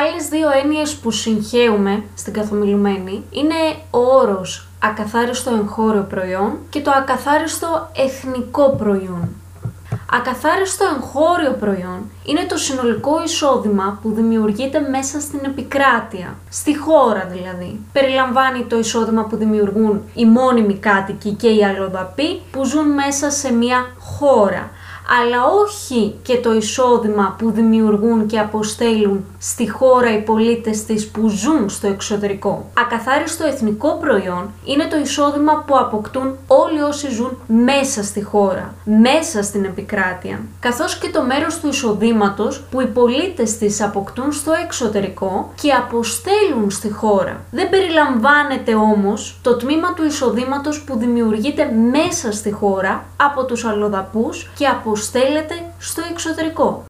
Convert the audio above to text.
Άλλες δύο έννοιες που συγχέουμε στην καθομιλουμένη είναι ο όρος ακαθάριστο εγχώριο προϊόν και το ακαθάριστο εθνικό προϊόν. Ακαθάριστο εγχώριο προϊόν είναι το συνολικό εισόδημα που δημιουργείται μέσα στην επικράτεια, στη χώρα δηλαδή. Περιλαμβάνει το εισόδημα που δημιουργούν οι μόνιμοι κάτοικοι και οι αλλοδαποί που ζουν μέσα σε μια χώρα αλλά όχι και το εισόδημα που δημιουργούν και αποστέλουν στη χώρα οι πολίτες της που ζουν στο εξωτερικό. Ακαθάριστο εθνικό προϊόν είναι το εισόδημα που αποκτούν όλοι όσοι ζουν μέσα στη χώρα, μέσα στην επικράτεια, καθώς και το μέρος του εισοδήματος που οι πολίτες της αποκτούν στο εξωτερικό και αποστέλουν στη χώρα. Δεν περιλαμβάνεται όμως το τμήμα του εισοδήματος που δημιουργείται μέσα στη χώρα από τους αλλοδαπούς και από στέλνετε στο εξωτερικό.